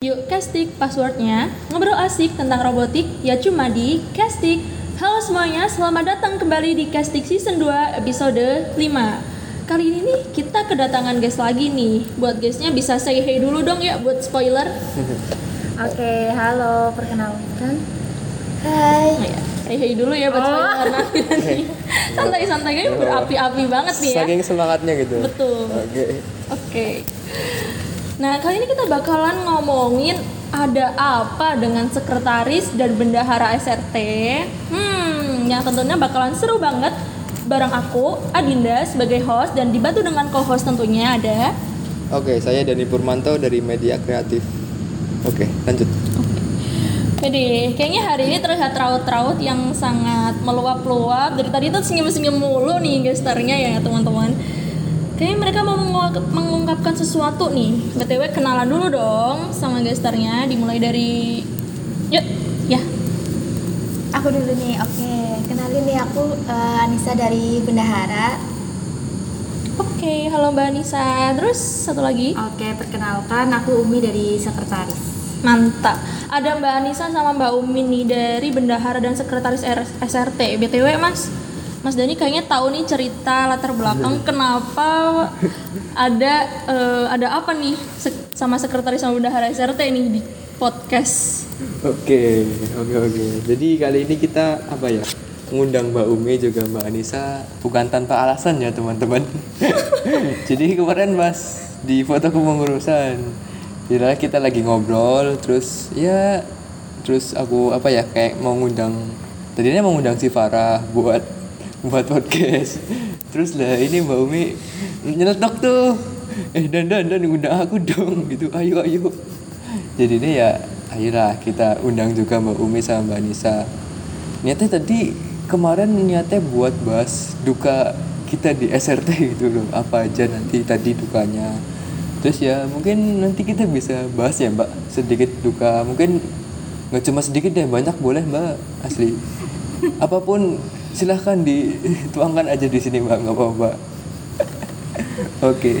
Yuk castik passwordnya Ngobrol asik tentang robotik ya cuma di castik Halo semuanya, selamat datang kembali di castik season 2 episode 5 Kali ini nih kita kedatangan guest lagi nih Buat guestnya bisa say hey dulu dong ya buat spoiler Oke, halo, perkenalkan. Hai Say hey dulu ya buat Oh. spoiler nanti nanti Santai-santai kayaknya berapi-api banget nih ya Saking semangatnya gitu. Betul Oke. Oke. Nah, kali ini kita bakalan ngomongin ada apa dengan sekretaris dan bendahara SRT. Hmm, yang tentunya bakalan seru banget. Bareng aku, Adinda sebagai host dan dibantu dengan co-host tentunya ada Oke, saya Dani Purmanto dari Media Kreatif. Oke, lanjut. Jadi, kayaknya hari ini terlihat raut-raut yang sangat meluap-luap. Dari tadi tuh senyum-senyum mulu nih gesternya ya teman-teman. Kayaknya mereka mau mengu- mengungkapkan sesuatu nih. BTW kenalan dulu dong sama gesternya. Dimulai dari... Yuk, ya. Aku dulu nih, oke. Kenalin nih, aku eh, Anissa dari Bendahara. Oke, halo Mbak Anissa. Terus satu lagi. Oke, perkenalkan, aku Umi dari Sekretaris. Mantap. Ada Mbak Anissa sama Mbak Umi nih dari Bendahara dan Sekretaris R- SRT. BTW Mas, Mas Dani kayaknya tahu nih cerita latar belakang kenapa ada eh, ada apa nih sek- sama Sekretaris sama Bendahara SRT nih di podcast. Oke, oke, oke. Jadi kali ini kita apa ya? Mengundang Mbak Umi juga Mbak Anissa bukan tanpa alasan ya teman-teman. Jadi kemarin pas di foto kepengurusan, jadi kita lagi ngobrol, terus ya, terus aku apa ya kayak mau ngundang, tadinya mau ngundang si Farah buat buat podcast. Terus lah ini Mbak Umi nyeletok tuh, eh dan dan dan undang aku dong gitu, ayo ayo. Jadi ini ya ayolah kita undang juga Mbak Umi sama Mbak Nisa. Niatnya tadi kemarin niatnya buat bahas duka kita di SRT gitu loh. Apa aja nanti tadi dukanya. Terus ya mungkin nanti kita bisa bahas ya Mbak sedikit duka. Mungkin nggak cuma sedikit deh banyak boleh Mbak asli. Apa pun silahkan dituangkan aja di sini Mbak nggak apa-apa. Oke.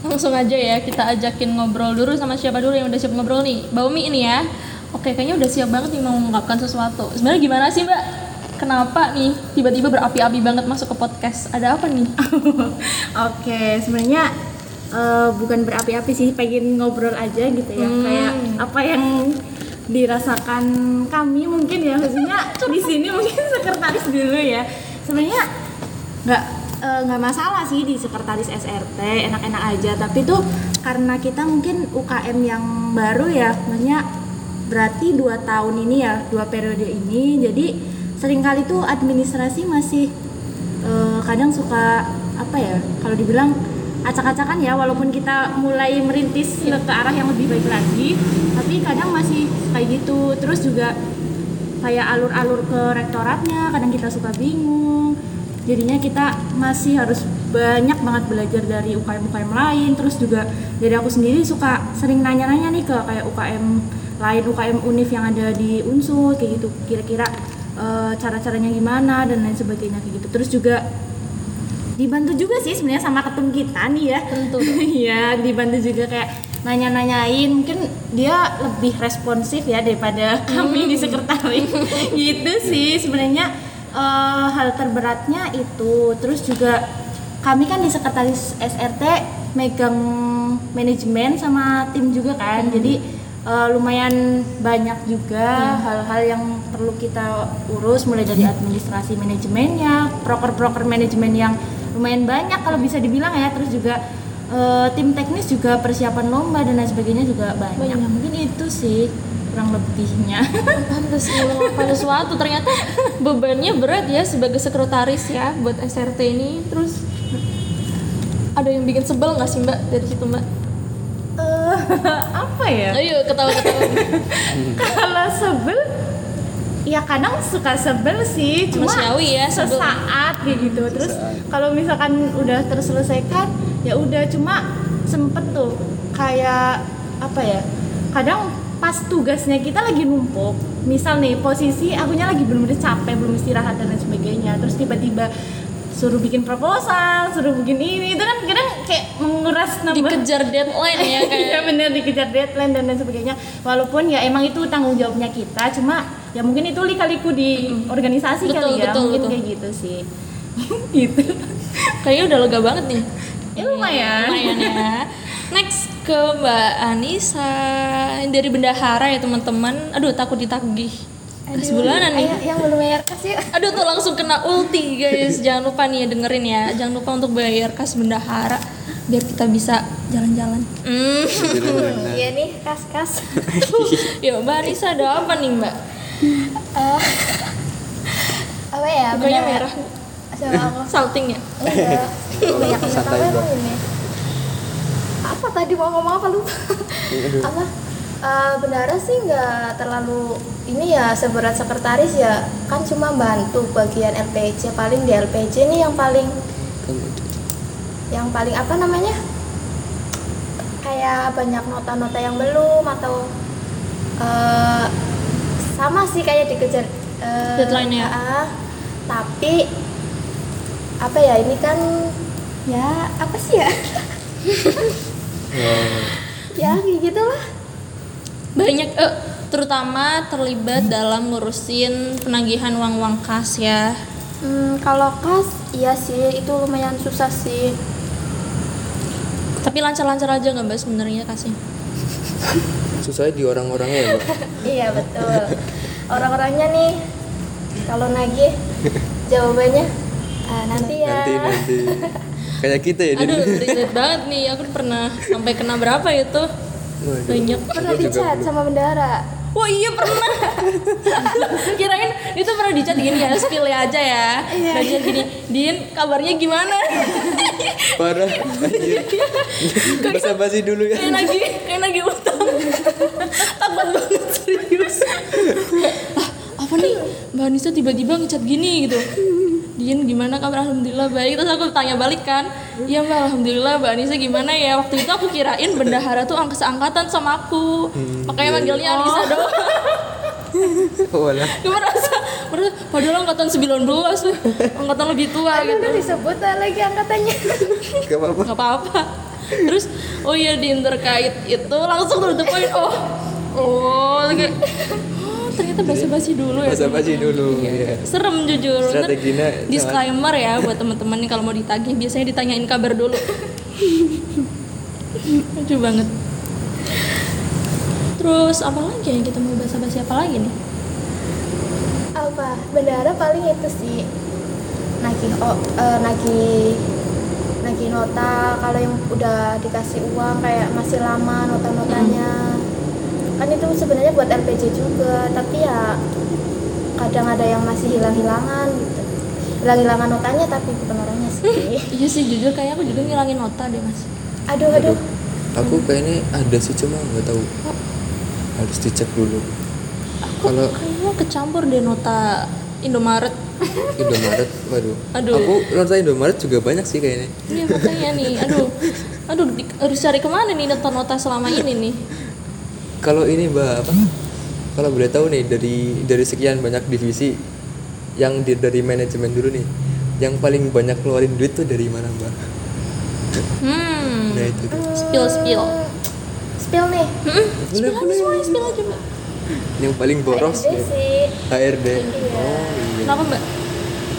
Langsung aja ya kita ajakin ngobrol dulu sama siapa dulu yang udah siap ngobrol nih. Mbak Umi ini ya. Oke, kayaknya udah siap banget nih mau mengungkapkan sesuatu. Sebenarnya gimana sih Mbak? Kenapa nih tiba-tiba berapi-api banget masuk ke podcast? Ada apa nih? Oke, sebenarnya eh, bukan berapi-api sih, pengen ngobrol aja gitu ya. Hmm. Kayak apa yang dirasakan kami mungkin ya, khususnya di sini mungkin sekretaris dulu ya. Sebenarnya nggak eh, nggak masalah sih di sekretaris SRT, enak-enak aja. Tapi tuh karena kita mungkin UKM yang baru ya, maksudnya berarti dua tahun ini ya, dua periode ini, jadi sering kali tuh administrasi masih eh, kadang suka apa ya kalau dibilang acak-acakan ya walaupun kita mulai merintis ke arah yang lebih baik lagi tapi kadang masih kayak gitu. Terus juga kayak alur-alur ke rektoratnya kadang kita suka bingung. Jadinya kita masih harus banyak banget belajar dari UKM-UKM lain. Terus juga dari aku sendiri suka sering nanya-nanya nih ke kayak UKM lain UKM univ yang ada di unsur kayak gitu. Kira-kira eh, cara-caranya gimana dan lain sebagainya kayak gitu. Terus juga dibantu juga sih sebenarnya sama ketum kita nih ya. Tentu. Iya dibantu juga kayak nanya-nanyain. Mungkin dia lebih responsif ya daripada kami di sekretaris. Gitu sih sebenarnya eh, hal terberatnya itu. Terus juga kami kan di sekretaris SRT megang manajemen sama tim juga kan. Jadi eh, lumayan banyak juga hal-hal yang perlu kita urus. Mulai dari administrasi manajemennya proker-proker manajemen yang lumayan banyak kalau bisa dibilang ya terus juga eh, tim teknis juga persiapan lomba dan lain sebagainya juga banyak, Banyak. mungkin itu sih kurang lebihnya Pantes mau mengungkapkan sesuatu. Ternyata bebannya berat ya sebagai sekretaris ya buat SRT ini. Terus ada yang bikin sebel nggak sih Mbak dari situ Mbak? Eh, apa ya Ayo ketawa-ketawa. kalau sebel ya kadang suka sebel sih cuma ya, sebel. sesaat kayak gitu terus kalau misalkan udah terselesaikan ya udah cuma sempet tuh kayak apa ya kadang pas tugasnya kita lagi numpuk misal nih posisi akunya lagi belum udah capek belum istirahat dan lain sebagainya terus tiba-tiba suruh bikin proposal, suruh bikin ini itu kan kadang kayak menguras nambah dikejar deadline ya kayak Iya bener dikejar deadline dan lain sebagainya. Walaupun ya emang itu tanggung jawabnya kita, cuma ya mungkin itu lika-liku di organisasi Betul, kali ya, betul, mungkin betul. kayak gitu sih. gitu. kayaknya udah lega banget nih Ya lumayan. lumayan ya next ke Mbak Anissa dari bendahara ya teman-teman aduh takut ditagih kas bulanan nih Ayo, yang belum bayar kas yuk. Aduh tuh langsung kena ulti guys Jangan lupa nih ya dengerin ya Jangan lupa untuk bayar kas bendahara Biar kita bisa jalan-jalan hmm. Iya nih, kas-kas. Ya Mbak Anissa ada apa nih Mbak? Eh, apa ya? Mukanya merah Sama aku. Salting ya? Enggak. Banyak yang Santai, ini. Apa tadi mau ngomong apa lupa? apa? Eh, bendara sih nggak terlalu ini ya seberat sekretaris ya kan cuma bantu bagian LPJ paling di LPJ nih yang paling yang paling apa namanya kayak banyak nota-nota yang belum atau eh, sama sih kayak dikejar eh, Deadline-nya. ah, tapi apa ya ini kan ya apa sih ya? Ya kayak gitulah. Banyak eh, terutama terlibat dalam ngurusin penagihan uang-uang kas ya. Hmm, kalau kas iya sih itu lumayan susah sih. Tapi lancar-lancar aja nggak Mbak sebenarnya kasih? susahnya di orang-orangnya ya mbak iya betul orang-orangnya nih kalau nagih jawabannya "Ah, nanti ya nanti nanti kayak kita ya Aduh, relate banget nih. Aku pernah sampai kena berapa itu? Waduh. Banyak. pernah dicat sama bendara Wah iya pernah. Kirain itu pernah dicat gini ya, spill ya aja ya. Iya. Udah dicat gini, Din kabarnya gimana? parah anjir basa basi dulu ya kayak lagi kayak lagi utang. Takut banget serius. ah, apa nih? Mbak Anissa tiba-tiba ngecat gini gitu. Din gimana kabar? Alhamdulillah baik. Terus aku tanya balik kan. Iya mbak. Alhamdulillah mbak Anissa gimana ya? Waktu itu aku kirain bendahara tuh angka seangkatan sama aku. Makanya manggilnya Anissa doang. Walah. Gue merasa, merasa padahal angkatan 19 tuh, angkatan lebih tua Aduh, gitu. udah disebut lagi angkatannya. Gak apa-apa. Gak apa-apa. Terus, oh iya di terkait itu langsung tuh the point. Oh, oh, kayak, oh ternyata basa-basi dulu ya. basa basi teman-teman. dulu Iya. ya Serem jujur. Strateginya disclaimer ya buat teman-teman nih kalau mau ditagih biasanya ditanyain kabar dulu. Lucu banget. Terus apa lagi yang kita mau basa-basi apa lagi nih? apa bendara paling itu sih nagih oh, eh, nagih nagih nota kalau yang udah dikasih uang kayak masih lama nota-notanya. Kan itu sebenarnya buat LPJ juga tapi ya kadang ada yang masih hilang-hilangan gitu. Hilang-hilangan notanya tapi bukan orangnya sih. Iya sih jujur kayak aku juga ngilangin nota deh mas. aduh aduh aku kayaknya ada sih cuma nggak tahu. Harus dicek dulu. Kalau Kayaknya kecampur deh nota Indomaret. Indomaret waduh Aduh. aku nonton Indomaret juga banyak sih kayaknya Iya makanya nih, aduh, aduh di- harus cari ke mana nih nota-nota selama ini nih? kalau ini mbak apa kalau boleh tahu nih dari dari sekian banyak divisi yang di, dari manajemen dulu nih yang paling banyak keluarin duit tuh dari mana mbak Hmm, nah itu tuh. spill spill. spill nih Hmm, spill aja semuanya spill aja mbak. Yang paling boros HRD ya. sih HRD Iya. oh iya Kenapa mbak?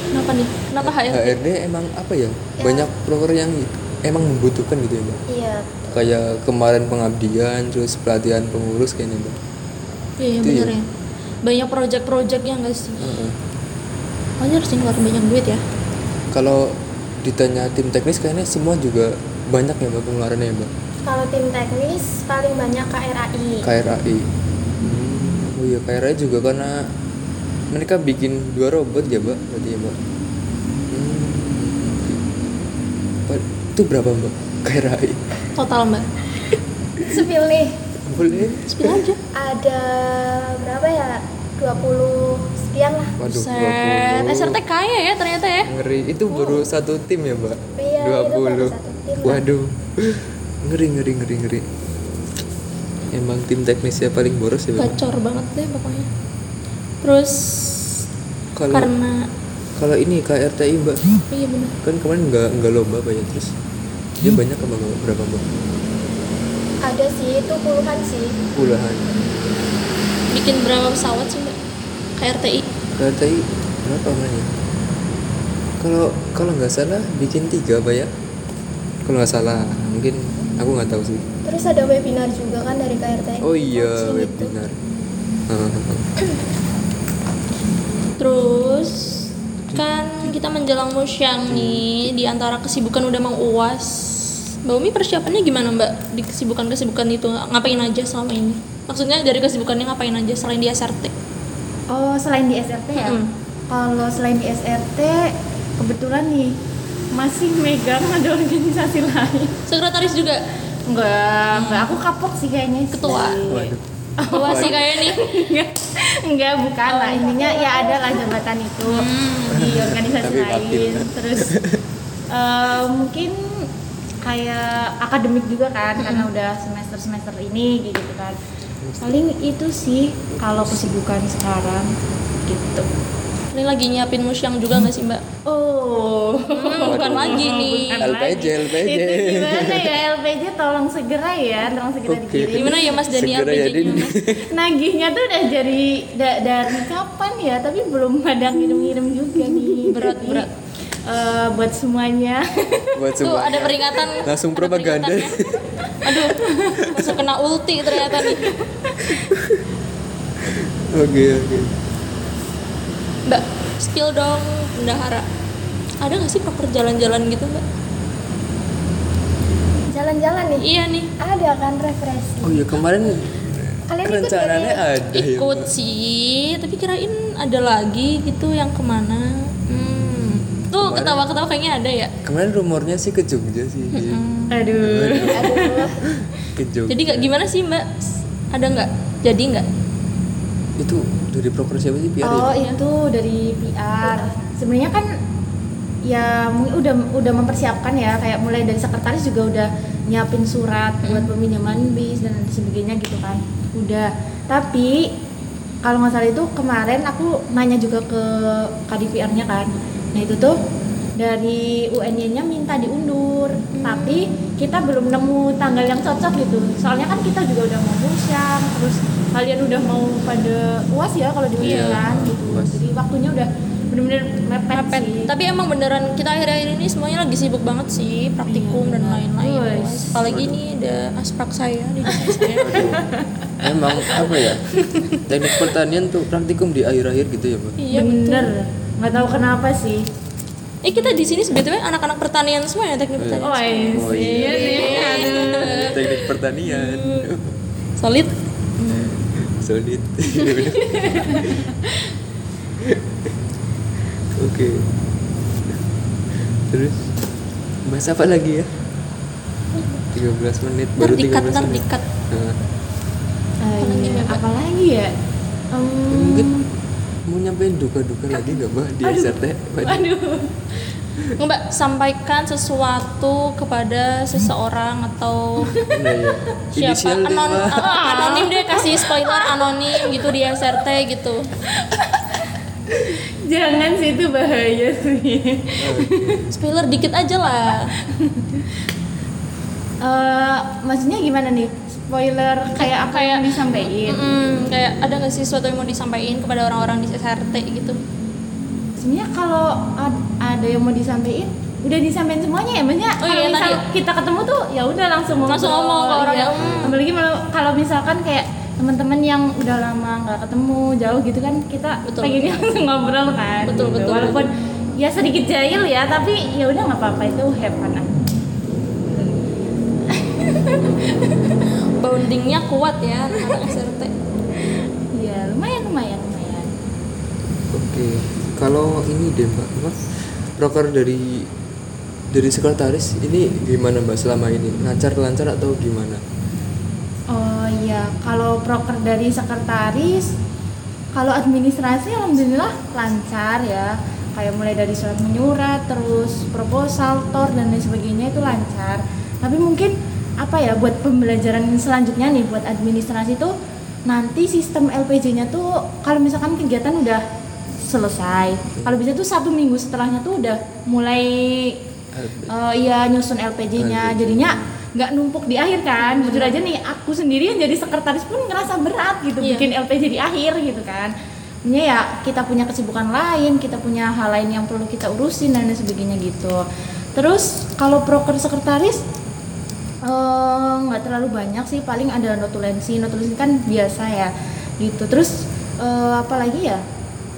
Kenapa nih? Kenapa HRD? HRD emang apa ya banyak proker yang emang membutuhkan gitu ya mbak iya kayak kemarin pengabdian terus pelatihan pengurus kayaknya mbak Iya iya Itu bener ya. ya. Banyak project-project yang nggak sih? Heeh. Wajar sih ngeluarin banyak duit ya. kalau ditanya tim teknis kayaknya semua juga banyak ya mbak pengeluarannya ya mbak kalau tim teknis paling banyak KRAI KRAI oh iya KRAI juga karena mereka bikin dua robot ya mbak berarti ya mbak? Hmm. Itu berapa mbak KRAI Total mbak. spill nih. Boleh. Spill aja. ada berapa ya? 20 sekian lah. Waduh Set, 20. SRT kaya ya ternyata ya. ngeri. Itu baru satu tim ya mbak? Iya, itu baru satu tim, waduh. Ngeri ngeri ngeri ngeri emang tim teknisnya paling boros ya mbak Gacor banget deh pokoknya. Terus kalau karena kalau ini KRTI mbak. Iya benar kan kemarin nggak nggak lomba apa ya terus dia banyak apa mbak? Berapa mbak? Ada sih itu puluhan sih. Puluhan. Bikin berapa pesawat sih mbak? KRTI KRTI berapa namanya kalau kalau nggak salah bikin tiga apa ya. Kalau nggak salah mungkin aku nggak tahu sih terus ada webinar juga kan dari KRT oh iya Coaching gitu. webinar terus kan kita menjelang musyang nih di antara kesibukan udah mau uas Mbak Umi persiapannya gimana Mbak di kesibukan-kesibukan itu ngapain aja selama ini? Maksudnya dari kesibukannya ngapain aja selain di SRT? Oh, selain di SRT ya? Mm-mm. Kalau selain di SRT, kebetulan nih masih megang ada organisasi lain. Sekretaris juga Enggak, enggak aku kapok sih kayaknya. sih. Ketua. waduh Wah sih kayak nih Enggak, bukan lah. Intinya ya ada lah jabatan itu di organisasi lain. Terus eh, mungkin kayak akademik juga kan karena udah semester-semester ini gitu kan. Paling itu sih kalau kesibukan sekarang gitu. Ini lagi nyiapin musyang juga nggak sih Mbak? Oh, Hmm, bukan lagi nih bukan LPJ. LPJ. Itu gimana ya LPJ tolong segera ya, tolong segera Oke. dikirim. Gimana ya Mas Dani Segera ya, LPJ Din. -nya? Nagihnya tuh udah dari da- dari kapan ya, tapi belum ada ngirim-ngirim juga nih. Berat, Jadi, berat. eh, buat semuanya. buat Tuh semua ada peringatan Langsung propaganda. peringatannya. Aduh Masuk kena ulti ternyata nih oke oke Mbak spill dong bendahara Ada nggak sih proper jalan-jalan gitu Mbak? jalan-jalan nih Iya nih ada kan refreshing oh iya kemarin Kalian ikut rencananya nggak ada ya Ikut Mbak? sih Tapi kirain ada lagi gitu yang ke mana hmm. Tuh ketawa-ketawa kayaknya ada ya kemarin rumornya sih ke Jogja sih Aduh. aduh ke Jogja Jadi nggak gimana sih Mbak? Ada nggak? Jadi nggak? Itu dari proker siapa sih biar Oh ya itu dari PR. Sebenarnya kan ya mungkin udah udah mempersiapkan ya kayak mulai dari sekretaris juga udah nyiapin surat buat peminjaman bis dan sebagainya gitu kan. Udah. Tapi kalau nggak salah itu kemarin aku nanya juga ke KDPR-nya kan. Nah itu tuh dari UNY-nya minta diundur, tapi kita belum nemu tanggal yang cocok gitu. Soalnya kan kita juga udah mau musyang, terus kalian udah mau pada uas ya kalau di Iya, kan gitu. UAS. Jadi waktunya udah bener-bener mepet, Mepet. sih. Tapi emang beneran kita akhir-akhir ini semuanya lagi sibuk banget sih praktikum Iya, dan lain-lain. Apalagi ini ada asprak saya di saya. emang apa ya teknik pertanian tuh praktikum di akhir-akhir gitu ya mbak iya bener. Nggak tahu kenapa sih. Eh kita di sini sebetulnya anak-anak pertanian semua ya teknik pertanian. Oh, iya. Oh, iya. nih. Aduh. teknik pertanian Solid. solid oke terus bahas apa lagi ya 13 menit baru dikat, 13 ntar menit dikat. Nah, Apalagi, iya. Mbak? Apalagi ya? Mungkin mau nyampein duka-duka lagi nggak mbak di SRT Aduh. Mbak sampaikan sesuatu kepada seseorang atau nah ya siapa inisial deh anon ah, anonim deh kasih spoiler anonim gitu di SRT gitu. Jangan sih itu bahaya sih. Spoiler dikit aja lah. Eh, maksudnya gimana nih? Spoiler kayak apa yang disampaikan? Mm, kayak ada nggak sih sesuatu yang mau disampaikan kepada orang-orang di SRT gitu? Sebenarnya kalau ad- ada yang mau disampaikan, udah disampaikan semuanya ya. Maksudnya Oh kalau iya, misal tadi. kita ketemu tuh ya udah langsung ngobrol. Langsung ngomong ke orang Iya. yang, hmm. Apalagi kalau- misalkan kayak teman-teman yang udah lama nggak ketemu jauh gitu kan kita Betul. pengennya langsung ngobrol kan Betul, gitu. betul. walaupun ya sedikit jahil ya tapi ya udah nggak apa-apa itu have fun aja. Bondingnya kuat ya anak-anak SRT. ya lumayan lumayan lumayan Oke, kalau ini deh mbak, mbak broker dari dari sekretaris ini gimana mbak selama ini lancar lancar atau gimana? Oh iya, kalau proker dari sekretaris, kalau administrasi alhamdulillah lancar ya. Kayak mulai dari surat menyurat, terus proposal, tor dan lain sebagainya itu lancar. Tapi mungkin apa ya buat pembelajaran selanjutnya nih buat administrasi tuh nanti sistem LPJ-nya tuh kalau misalkan kegiatan udah selesai kalau bisa tuh satu minggu setelahnya tuh udah mulai eh, iya nyusun LPG-nya jadinya nggak numpuk di akhir kan. Jujur aja nih aku sendiri yang jadi sekretaris pun ngerasa berat gitu Iya. bikin LPG di akhir gitu kan. Sebenarnya ya kita punya kesibukan lain kita punya hal lain yang perlu kita urusin dan lain sebagainya gitu. Terus kalau proker sekretaris eh, nggak terlalu banyak sih paling ada notulensi notulensi kan biasa ya gitu terus eh, apa lagi ya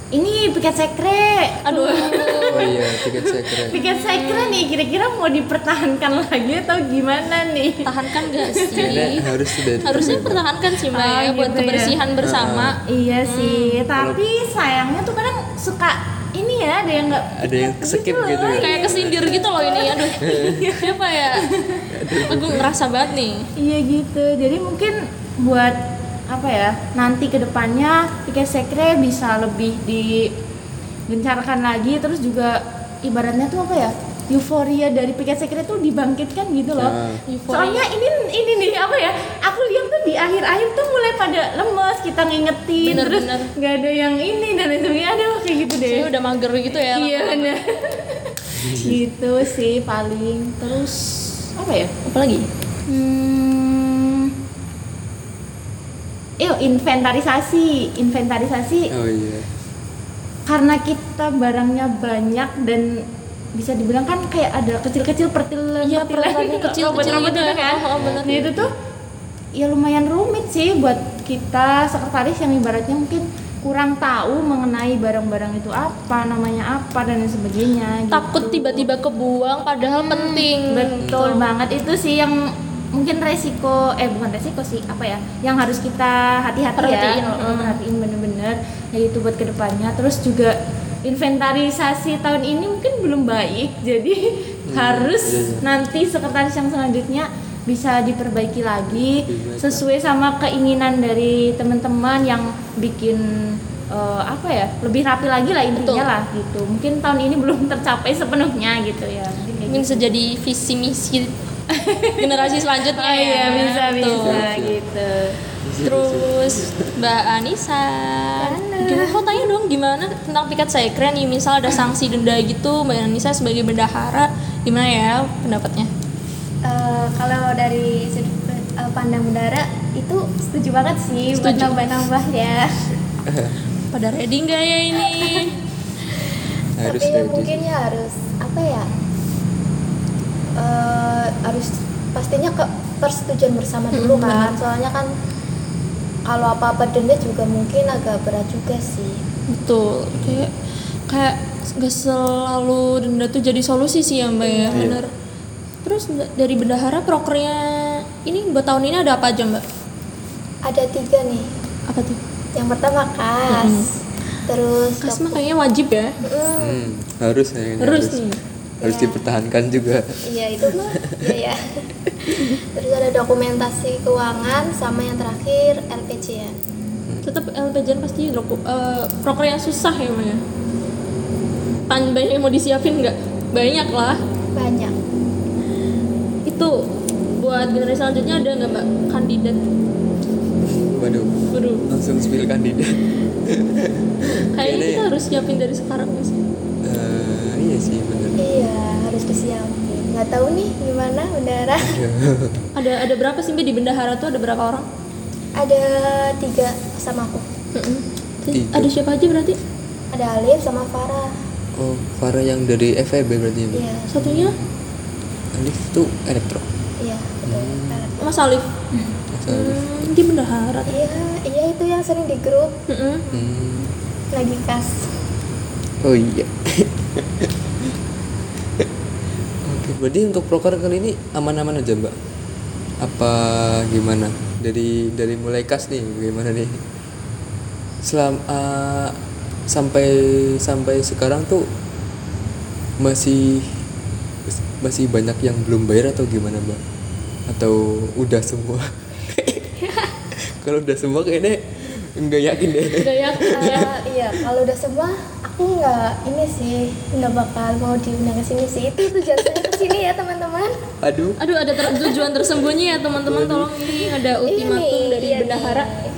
ini piket sekre Aduh. oh iya tiket sekre piket sekre nih kira-kira mau dipertahankan lagi atau gimana nih Tahankan gak kayaknya sih? harus sudah Harusnya pertahankan sih Mbak Oh, ya buat gitu ya. kebersihan bersama. iya sih tapi sayangnya tuh kadang suka ini ya ada yang nggak ada yang skip loh, gitu ya Kayak kesindir gitu loh ini. Aduh. Siapa ya? Aku ngerasa banget nih. Iya gitu. Jadi mungkin buat apa ya? Nanti ke depannya tiket sekre bisa lebih digencarkan lagi. Terus juga ibaratnya tuh apa ya? Euforia dari piket sekre tuh dibangkitkan gitu loh. Euforia. Soalnya ini ini nih apa ya? Aku lihat tuh di akhir-akhir tuh mulai pada lemes, kita ngingetin, Bener, terus nggak ada yang ini dan lain sebagainya. Aduh kayak gitu deh. Saya udah mager gitu ya. Iya gitu sih paling. Terus apa ya? Apa lagi? Hmm. Yuk, inventarisasi. Inventarisasi oh iya karena kita barangnya banyak dan bisa dibilang kan kayak ada kecil-kecil pertilan Iya, pertilan kecil-kecil gitu itu ya. kan. Oh, bener. Nah, itu tuh ya lumayan rumit sih buat kita sekretaris yang ibaratnya mungkin kurang tahu mengenai barang-barang itu apa, namanya apa dan lain sebagainya. Takut gitu. tiba-tiba kebuang padahal penting. Betul banget itu sih yang mungkin resiko eh bukan resiko sih apa ya yang harus kita hati-hati Perhatiin, ya Oh, perhatiin bener-bener ya itu buat ke depannya terus juga inventarisasi tahun ini mungkin belum baik jadi harus iya, iya. nanti sekretaris yang selanjutnya bisa diperbaiki lagi Dibaca. sesuai sama keinginan dari teman-teman yang bikin eh, apa ya lebih rapi lagi lah intinya Betul. lah gitu mungkin tahun ini belum tercapai sepenuhnya gitu ya Mungkin kayak Mungkin bisa jadi visi misi generasi selanjutnya Oh iya ya. bisa Betul. bisa siap. gitu. Terus Mbak Anissa, gimana kau tanya dong gimana tentang piket sekre nih misal ada sanksi denda gitu Mbak Anissa sebagai bendahara gimana ya pendapatnya? Eh, kalau dari sudut eh, pandang bendara itu setuju banget sih buat Setuju. nambah-nambah ya. Pada ready nggak ya ini? harus Tapi ready mungkin ya harus apa ya? Eh, harus pastinya ke persetujuan bersama dulu Mm-mm, kan. Soalnya kan kalau apa-apa denda juga mungkin agak berat juga sih. Betul, kayak kayak gak selalu denda tuh jadi solusi sih ya Mbak ya, Iya. bener. Terus dari bendahara prokernya ini buat tahun ini ada apa aja Mbak? Ada tiga nih. Apa tuh? Yang pertama kas, Mm-mm. terus Kas mah kayaknya wajib ya. Mm, Hmm, harus kayaknya Terus harus, nih. harus Ya. dipertahankan juga Iya itu mah, iya ya. Terus ada dokumentasi keuangan sama yang terakhir LPC ya. Tetap LPJN pasti drop eh, proker yang susah ya Mbak ya. Pan banyak yang mau disiapin nggak? Banyak lah. Banyak. Itu buat generasi selanjutnya ada nggak Mbak kandidat? waduh Waduh, langsung spill kandidat kayaknya kita ya. harus siapin dari sekarang sih. Eh, iya sih bener Iya harus disiapin. Nggak tahu nih gimana bendara. Ada ada berapa sih Mbak di bendahara tuh ada berapa orang? ada tiga sama aku. Tiga. Ada siapa aja berarti? Ada Alif sama Farah. oh Farah yang dari FEB berarti ya? Iya. Satunya Alif tuh elektro Iya. betul. Mas Alif. Mas Alif. Hmm, dia bendahara. Iya, iya itu yang sering di grup. Hmm. lagi kas. oh iya berarti untuk proker kali ini aman-aman aja mbak. Apa gimana? Dari dari mulai kas nih gimana nih? Selam eh, sampai sampai sekarang tuh masih masih banyak yang belum bayar atau gimana mbak? Atau udah semua? Kalau udah semua kayaknya nggak yakin deh. Udah ya. Eh, iya, kalau udah semua aku nggak ini sih nggak bakal mau diundang ke sini sih. Itu tujuan saya ke sini ya teman-teman. aduh Aduh ada ter- tujuan tersembunyi ya teman-teman tolong ini ada ultimatum Ini, dari iya bendahara. nih.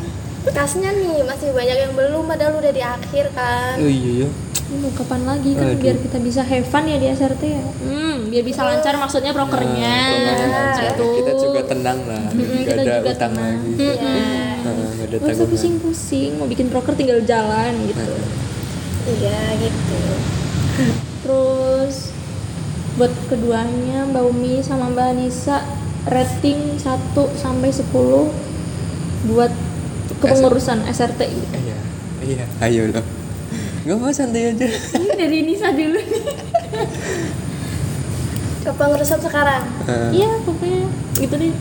kasnya nih masih banyak yang belum padahal udah di akhir kan oh iya iya mau kapan lagi kan Aduh. biar kita bisa have fun ya di SRT ya hmm biar bisa lancar maksudnya prokernya lancar. gitu kita juga tenang lah nggak kita ada juga utang tenang. lagi Mm-mm. Nah, nggak ada Gak tanggungan pusing-pusing, mau bikin proker tinggal jalan gitu. Iya gitu Terus buat keduanya Mbak Umi sama Mbak Anissa rating 1 sampai 10 buat kepengurusan SRT iya iya ayo loh nggak apa santai aja Ini dari Nisa dulu nih. kepengurusan sekarang Ah, Iya, pokoknya gitu deh.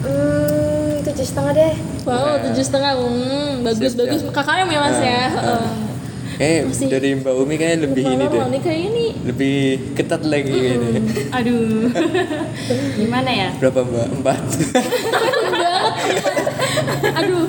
hmm tujuh setengah deh Wow, Nah. tujuh setengah, hmm, bagus Siap, bagus. Kakaknya ya mas ya. Heeh. Eh Masih- dari Mbak Umi kayaknya lebih ini deh nih kayaknya nih lebih ketat lagi kayaknya Aduh. Gimana ya? berapa Mbak empat aduh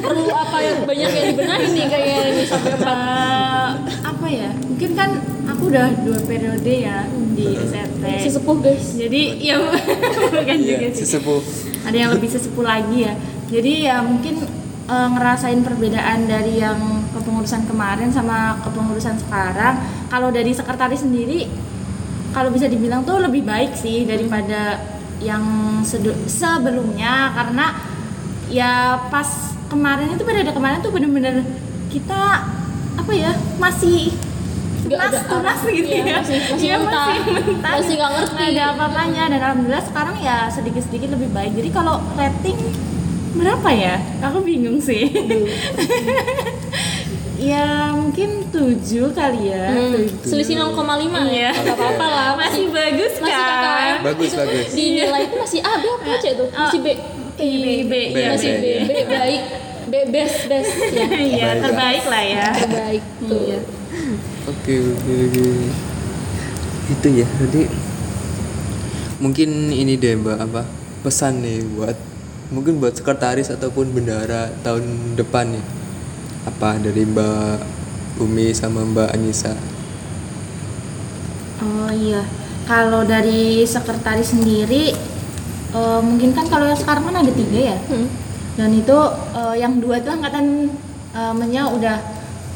perlu apa yang banyak yang dibenahi nih kayaknya ini sampai empat apa ya? Mungkin kan aku udah dua periode ya di SRT. sesepuh guys Jadi ya bukan iya juga sih. sesepuh Ada yang lebih sesepuh lagi ya. Jadi ya mungkin eh, ngerasain perbedaan dari yang kepengurusan kemarin sama kepengurusan sekarang. Kalau dari sekretaris sendiri, kalau bisa dibilang tuh lebih baik sih daripada yang sebelumnya karena ya pas kemarin itu periode kemarin tuh bener-bener kita apa ya masih tunas tunas gitu Iya, ya masih- masih Iya, mentah. mentah. Masih nggak ngerti. Ada apa-apanya dan alhamdulillah sekarang ya sedikit-sedikit lebih baik jadi kalau rating berapa ya? Aku bingung sih. Ya mungkin 7 kali ya. Hmm, tujuh. selisih 0,5 Iya. ya nggak apa-apa lah. Masih bagus masih kan kakak bagus bagus. Di nilai itu masih A B apa C tuh masih B. I, B, B, iya, masih B. B. B baik. B best best. Ya Iya, Terbaik terbaik lah ya. terbaik tuh. Iya. Oke oke oke. Itu ya. Jadi mungkin ini deh Mbak apa pesan nih buat mungkin buat sekretaris ataupun bendara tahun depan nih. Apa dari Mbak Umi sama Mbak Anissa? Oh iya, kalau dari sekretaris sendiri, eh, mungkin kan kalau yang sekarang kan ada tiga ya, Hmm. dan itu eh, yang dua itu angkatan eh, mennya udah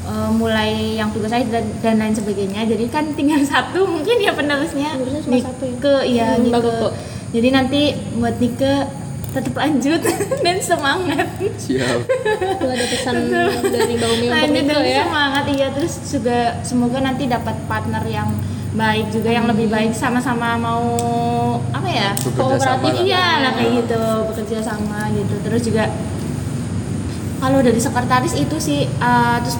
eh, mulai yang tugas saya dan, dan lain sebagainya. Jadi kan tinggal satu mungkin ya penerusnya Penerusnya cuma satu ya? Nike, iya Hmm, Nike. bagus kok. Jadi nanti buat Nike tetap lanjut. Dan semangat. Siap. itu ada pesan dari Mbak Umi untuk Niko dan ya. semangat. Iya terus juga semoga nanti dapat partner yang baik juga yang lebih baik. Sama-sama mau apa ya Bekerja Kooperatif, sama iya lah kayak gitu. Bekerja sama gitu. Terus juga kalau dari sekretaris itu sih uh, terus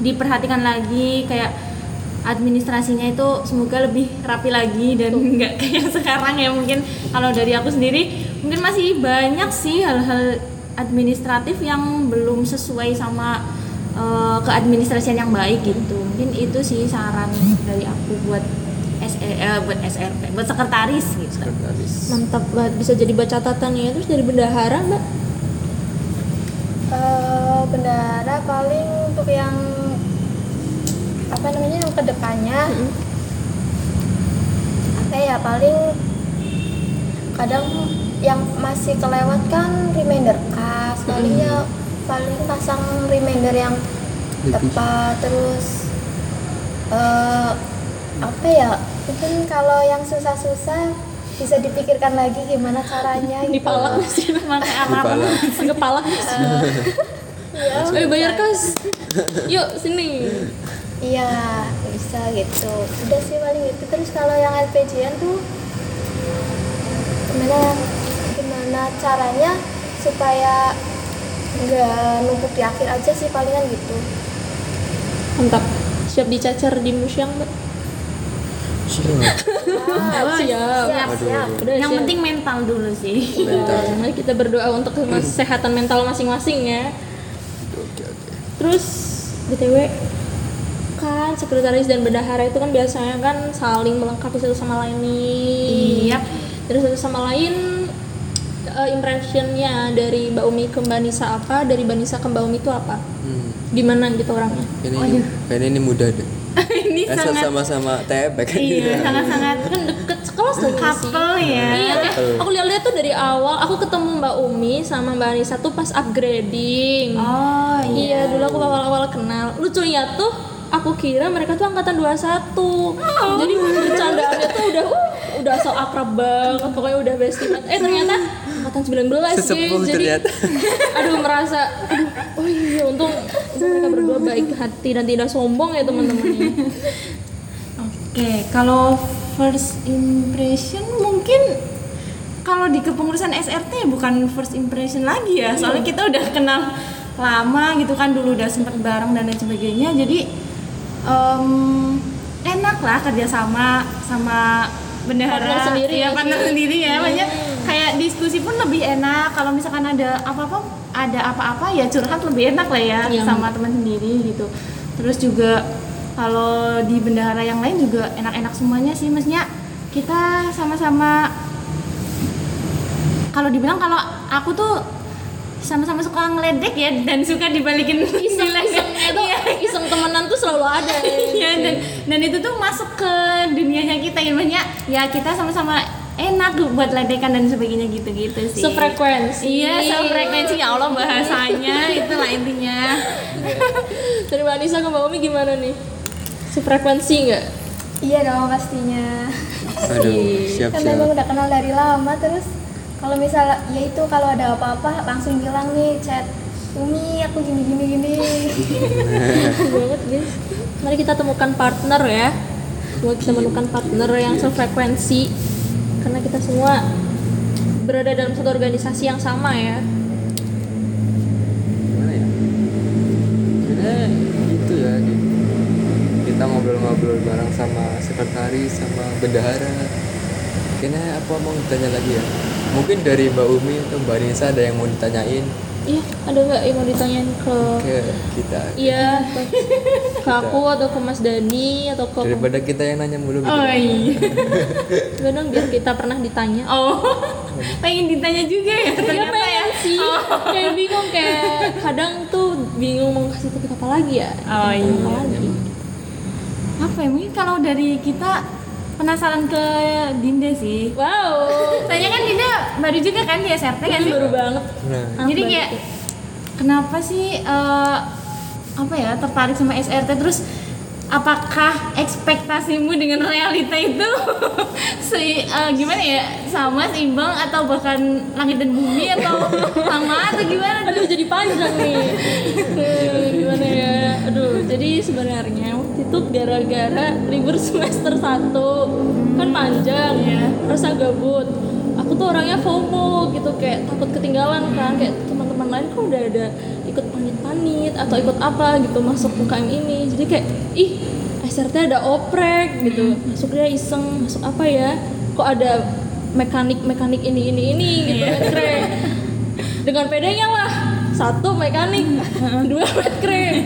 diperhatikan lagi kayak administrasinya itu semoga lebih rapi lagi dan nggak kayak sekarang ya. Mungkin kalau dari aku sendiri mungkin masih banyak sih hal-hal administratif yang belum sesuai sama uh, keadministrasian yang baik gitu. Mungkin itu sih saran dari aku buat SE, eh, buat SRP buat sekretaris gitu. Sekretaris. mantap banget. Bisa jadi baca catatan ya terus dari bendahara mbak? Eh, bendara paling untuk yang apa namanya yang ke depannya? Apa ya paling kadang yang masih kelewat kan reminder. Kas palingnya paling pasang reminder yang Lebih. tepat terus eh apa ya mungkin kalau yang susah-susah bisa dipikirkan lagi gimana caranya gitu. dipalak sih? Kepala. ngepalak nggak sih Iya, ayo bayar kas yuk sini Iya, bisa gitu. Udah sih paling itu. Terus kalau yang LPG-an tuh gimana gimana caranya supaya nggak numpuk di akhir aja sih palingan gitu. mantap siap dicacar di museum mbak Siap. Ah, siap siap, Aduh, siap. aduh. Udah, yang siap. penting mental dulu sih Mental. Ya, mari kita berdoa untuk kesehatan mental masing-masing ya Oke oke. Terus BTW kan sekretaris dan bendahara itu kan biasanya kan saling melengkapi satu sama lain nih. Iya. Dari satu sama lain eh, impressionnya dari Mbak Umi ke Mbak Nisa apa, dari Mbak Nisa ke Mbak Umi itu apa? Hmm. Gimana gitu orangnya? Ini kayaknya ini mudah deh. ini Eh, sangat sama-sama tebek kan iya sangat-sangat kan deket sekelas lagi sih couple ya Iya, eh, aku lihat-lihat tuh dari awal aku ketemu Mbak Umi sama Mbak Anissa tuh pas upgrading. oh Iya, dulu aku awal-awal kenal. Lucunya tuh aku kira mereka tuh angkatan 21. Jadi bercandaannya tuh udah uh, udah so akrab banget, pokoknya udah bestie banget. Eh ternyata angkatan 19 Sesepuh guys. Jadi ternyata. aduh merasa aduh oh iya untung, mereka berdua baik hati dan tidak sombong ya teman-teman ini. Oke, kalau first impression mungkin kalau di kepengurusan SRT bukan first impression lagi ya, soalnya kita udah kenal lama gitu kan dulu udah sempet bareng dan lain sebagainya, jadi em, enak lah kerjasama sama bendahara. Partner sendiri ya ya partner sih. sendiri ya, banyak kayak diskusi pun lebih enak. Kalau misalkan ada apa-apa ada apa-apa ya curhat lebih enak lah ya Iya. sama teman sendiri gitu. Terus juga kalau di bendahara yang lain juga enak-enak semuanya sih. Maksudnya kita sama-sama kalau dibilang kalau aku tuh sama-sama suka ngeledek ya dan suka dibalikin tuh iseng temenan tuh selalu ada. Iya dan dan itu tuh masuk ke dunianya kita ya maksudnya ya kita sama-sama enak buat ledekan dan sebagainya gitu-gitu sih. Sefrekuensi. Iya, sefrekuensi ya Allah bahasanya itulah intinya. Dari Mbak Anissa ke Mbak Umi gimana nih? Sefrekuensi nggak? Iya dong pastinya. Aduh, siap Kan siap. memang udah kenal dari lama terus kalau misal ya itu kalau ada apa-apa langsung bilang nih chat Umi aku gini gini gini. banget guys mari kita temukan partner ya Semoga kita menemukan partner yang sefrekuensi karena kita semua berada dalam satu organisasi yang sama ya Gimana ya? Sebenarnya itu ya gitu. Kita ngobrol-ngobrol bareng sama sekretaris sama bendahara. Kayaknya apa mau ditanya lagi ya? Mungkin dari Mbak Umi atau Mbak Nisa ada yang mau ditanyain iya ada nggak yang mau ditanyain ke ke kita iya ke, aku atau ke Mas Dani atau ke daripada kita yang nanya mulu gitu. Oh iya. Gak dong biar kita pernah ditanya Oh. Pengen ditanya juga ya Iya ternyata ya. pengen sih kayak bingung kayak kadang tuh bingung mau kasih topik apa lagi ya Oh, iya. apa lagi Apa ya mungkin kalau dari kita penasaran ke Dinda sih. wow. Soalnya kan Dinda baru juga kan di SRT kan sih? baru banget. Nah, Jadi kayak kenapa sih eh, apa ya tertarik sama SRT terus apakah ekspektasimu dengan realita itu se eh, gimana ya sama seimbang atau bahkan langit dan bumi atau sama atau gimana Aduh jadi panjang nih. Gimana ya? Aduh, jadi sebenarnya waktu itu gara-gara libur semester 1 kan panjang, Iya. rasa gabut. Tuh orangnya FOMO gitu kayak takut ketinggalan kan kayak teman-teman lain kok udah ada ikut panit-panit atau ikut apa gitu masuk UKM ini. Jadi kayak ih SRT ada oprek gitu. Masuk dia iseng, masuk apa ya? Kok ada mekanik-mekanik ini ini ini gitu. Keren. Dengan pedenya lah satu mekanik dua metkre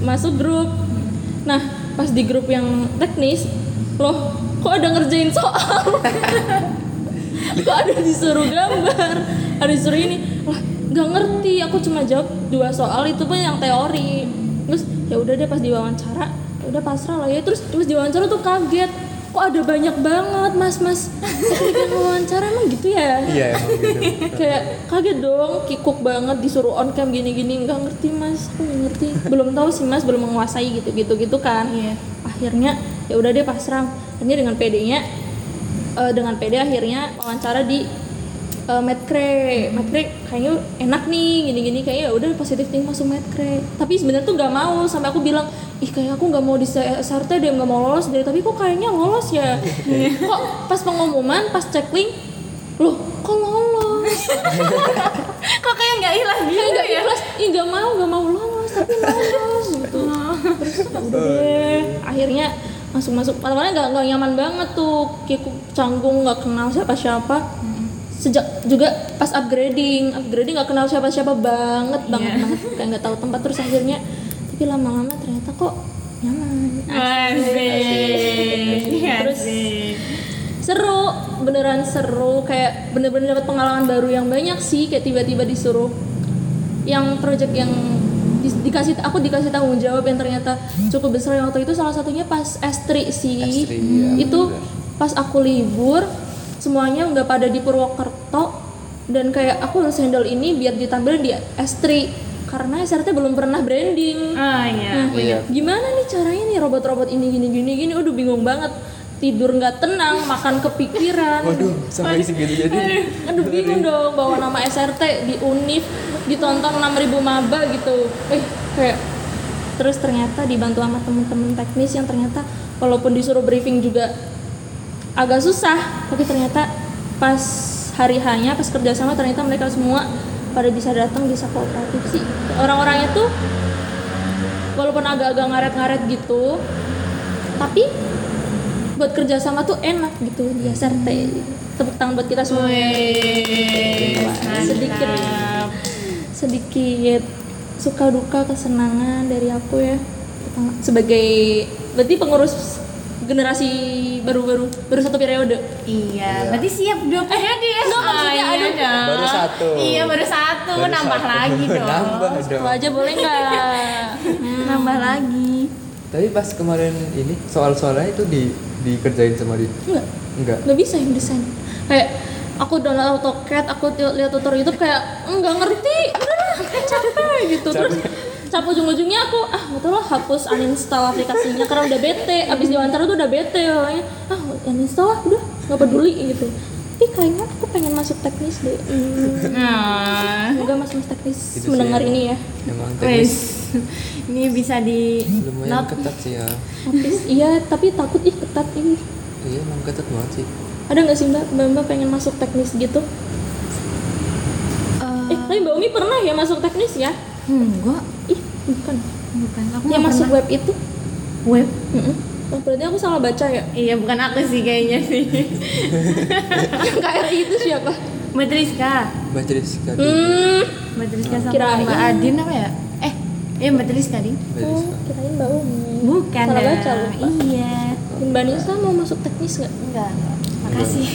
masuk grup. Nah pas di grup yang teknis loh kok ada ngerjain soal kok ada disuruh gambar? Ada disuruh ini. Lah nggak ngerti. Aku cuma jawab dua soal. Itu pun yang teori. Terus ya udah deh pas diwawancara ya udah pasrah lah ya. Terus terus diwawancara tuh kaget. Kok ada banyak banget mas mas? Teknik wawancara? Emang gitu ya? Iya emang gitu. kayak kaget dong. Kikuk banget disuruh on cam gini gini nggak ngerti mas. Aku nggak ngerti. Belum tahu sih mas. Belum menguasai gitu gitu gitu kan. Iya. akhirnya ya udah deh pasrah. Akhirnya dengan PD-nya eh, dengan PD akhirnya wawancara di uh, Medcre Medcre kayaknya enak nih gini-gini. Kayaknya ya udah positif nih masuk Medcre tapi sebenarnya tuh nggak mau sampai aku bilang ih kayak aku nggak mau di SRT deh nggak mau lolos deh. Tapi kok kayaknya lolos ya? Kok pas pengumuman pas cek link loh kok lolos? Kok kayak nggak ikhlas gitu kayak nggak ya? ikhlas. Ih nggak mau nggak mau lolos tapi lolos. Gitu. Terus ya udah deh. Akhirnya masuk masuk awalnya nggak nggak nyaman banget tuh. Kikuk canggung nggak kenal siapa siapa sejak juga pas upgrading upgrading nggak kenal siapa siapa banget banget Iya. banget kayak nggak tahu tempat. Terus akhirnya tapi lama-lama ternyata kok nyaman. Asik. Terus- Asik. seru beneran seru. Kayak bener-bener dapat pengalaman baru yang banyak sih. Kayak tiba-tiba disuruh yang project yang di- dikasih aku dikasih tanggung jawab yang ternyata cukup besar. Yang waktu itu salah satunya pas S3 sih. S3, iya, itu bener. pas aku libur semuanya nggak pada di Purwokerto. Dan kayak aku harus handle ini biar ditampilin di S3 karena SRT belum pernah branding. Ah iya. Nah, Iya. gimana nih caranya nih robot-robot ini gini gini gini udah bingung banget tidur nggak tenang makan kepikiran. Waduh, sampai segitu jadi. aduh bingung dong bawa nama SRT di Unif ditonton 6000 maba gitu. Eh kayak terus ternyata dibantu sama temen-temen teknis yang ternyata walaupun disuruh briefing juga agak susah tapi ternyata pas hari hanya pas kerja sama ternyata mereka semua pada bisa datang bisa kooperatif sih. Orang-orangnya tuh walaupun agak-agak ngaret-ngaret gitu tapi buat kerja sama tuh enak gitu di SRT tepuk tangan buat kita semua sedikit sedikit suka duka kesenangan dari aku ya sebagai berarti pengurus generasi baru-baru baru satu periode Iya, berarti siap dua periode ya? Nggak, maksudnya, iya aduh. dong. Baru satu. Iya, baru satu. Baru nambah satu. lagi dong. Nambah dong. Aja boleh nggak Nambah lagi. Tapi pas kemarin ini soal-soalnya itu di dikerjain sama dia. Enggak, Enggak. nggak bisa yang desain. Kayak aku download AutoCAD aku lihat tutorial YouTube kayak nggak ngerti. Udah capek gitu. Terus capek. ujung-ujungnya aku ah betul lah hapus uninstall aplikasinya karena udah bete. Abis diwawancara tuh udah bete orangnya ah uninstall lah udah nggak peduli gitu. Tapi kayaknya aku pengen masuk teknis deh. Hmm, Nah, semoga mas mas teknis sih, mendengar ini ya. Emang teknis Ini bisa di lumayan not. ketat sih ya. Habis, iya tapi takut ih ketat ini Iya, emang ketat banget sih. ada nggak sih mbak mbak Mbak pengen masuk teknis gitu Eh, eh tapi mbak Umi pernah ya masuk teknis ya hmm, gua ih bukan bukan aku yang masuk pernah. web itu web. Mm-mm. Oh, berarti aku salah baca ya Iya, bukan aku sih kayaknya sih. yang KRI itu siapa Mbak Triska. Sekali. hmm Mbak Triska sama Kirain. Mbak Adin apa ya? Eh, iya Mbak Triska, Ding. oh, kirain mbak Umi Bukan salah baca lupa Iya. Mbak Nisa mau masuk teknis nggak enggak Makasih.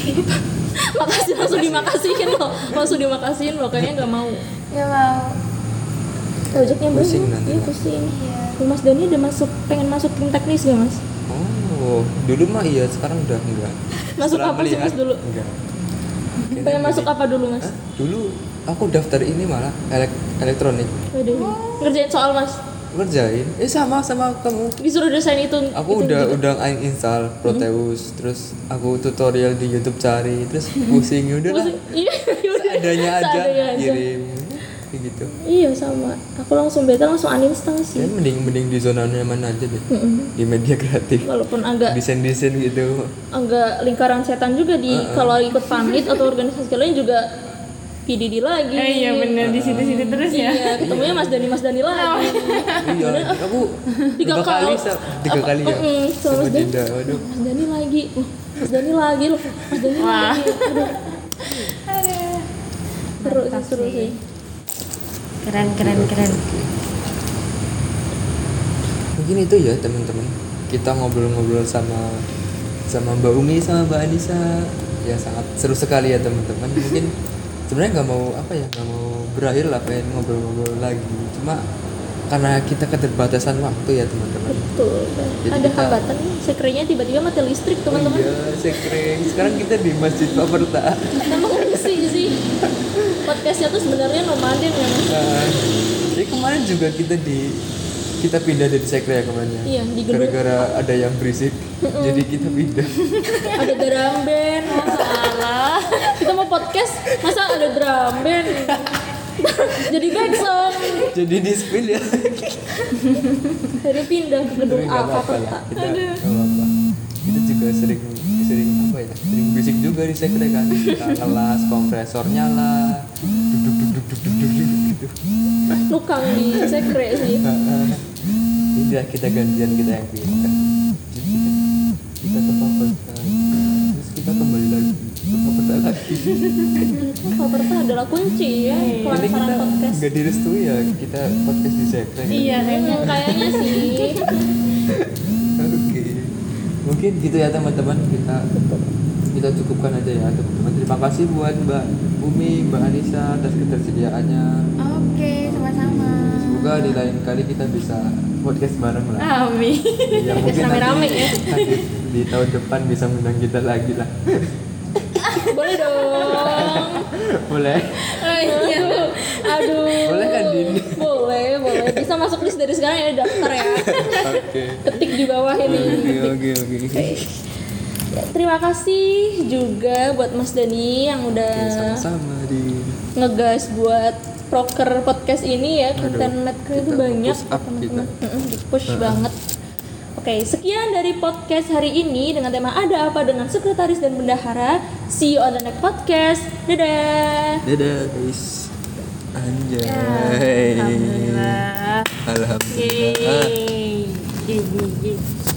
makasih langsung dimakasihin loh langsung dimakasihin loh kayaknya nggak mau nggak mau Ojeknya belum Pusing nanti. iya pusing iya Mas Dani udah masuk pengen masuk tim teknis gak mas Oh, dulu mah iya, sekarang udah enggak. Masuk Setelah apa sih, Mas, dulu? Enggak. Pengen masuk apa dulu mas Hah? Dulu aku daftar ini malah elek elektronik. Waduh, ngerjain soal mas Ngerjain. Eh sama sama kamu. disuruh desain itu Aku itu udah gitu. udah install Proteus, terus aku tutorial di YouTube cari, terus pusing udah lah. Iya yaudah. Seadanya aja Seadanya aja. Kayak gitu. iya sama aku langsung beta langsung uninstall sih Ya mending mending di zona nyaman aja deh. Mm-mm. Di media kreatif. walaupun agak Desain-desain gitu. agak lingkaran setan juga di kalau ikut pamit atau organisasi lain juga PDD lagi Oh iya bener di situ-situ terus ya. iya ketemunya Mas Dani Mas Dani lagi iya, aku Tiga kali, tiga kali ya. Mm, sama Mas Dani. Waduh. Mas Dani lagi Uh, Mas Dani lagi loh Mas Dani lagi Aduh. seru sih seru sih. Keren keren keren. Mungkin itu ya teman-teman. Kita ngobrol-ngobrol sama sama Mbak Umi sama Mbak Anissa ya sangat seru sekali ya teman-teman. Mungkin sebenarnya nggak mau apa ya nggak mau berakhir lah pengen ngobrol-ngobrol lagi. Cuma karena kita keterbatasan waktu ya teman-teman. betul Jadi ada kita- hambatan sekrenya tiba-tiba mati listrik teman-teman Oh iya, sekring. Sekarang kita di Masjid Paperta. emang sih podcastnya tuh sebenarnya nomaden ya Mas. Nah, jadi kemarin juga kita di kita pindah dari sekre ya kemarin ya. Iya, di gedung. Gara-gara ada yang berisik, jadi kita pindah. ada drum band oh, salah kita mau podcast masa ada drum band jadi back song jadi di spill ya. jadi pindah ke gedung. Perta Kita apa-apa. Kita juga sering sering apa ya? Sering berisik juga di sekre kan. Kita kelas kompresor nyala, duduk duduk duduk duduk gitu. nukang di sekre sih Ini lah kita gantian kita yang pindah. Jadi kita ke. Terus kita kembali lagi ke lagi. Perta adalah kunci ya Ini pelaksanaan kita podcast nggak direstui ya kita podcast di sekre. Iya kayaknya. Kayaknya sih. Mungkin gitu ya teman-teman kita kita cukupkan aja ya teman-teman. Terima kasih buat Mbak Umi, Mbak Anissa atas ketersediaannya. Oke sama-sama. Semoga di lain kali kita bisa podcast bareng lah Amin. ya mungkin nanti, ya. nanti di tahun depan bisa undang kita lagi lah Boleh dong. boleh Aduh, aduh. Boleh kan, Din? Boleh, boleh. Bisa masuk list dari sekarang ya daftar ya. oke Ketik di bawah ini. oke oke oke Ya, terima kasih juga buat Mas Dani yang udah sama di ngegas buat proker podcast ini ya konten netcre itu kita banyak push up teman-teman Mm-mm, di push banget oke sekian dari podcast hari ini dengan tema ada apa dengan sekretaris dan bendahara. See you on the next podcast. Dadah. Dadah guys. Anjay. Alhamdulillah. alhamdulillah. Yeay. Yeay, yeay, yeay.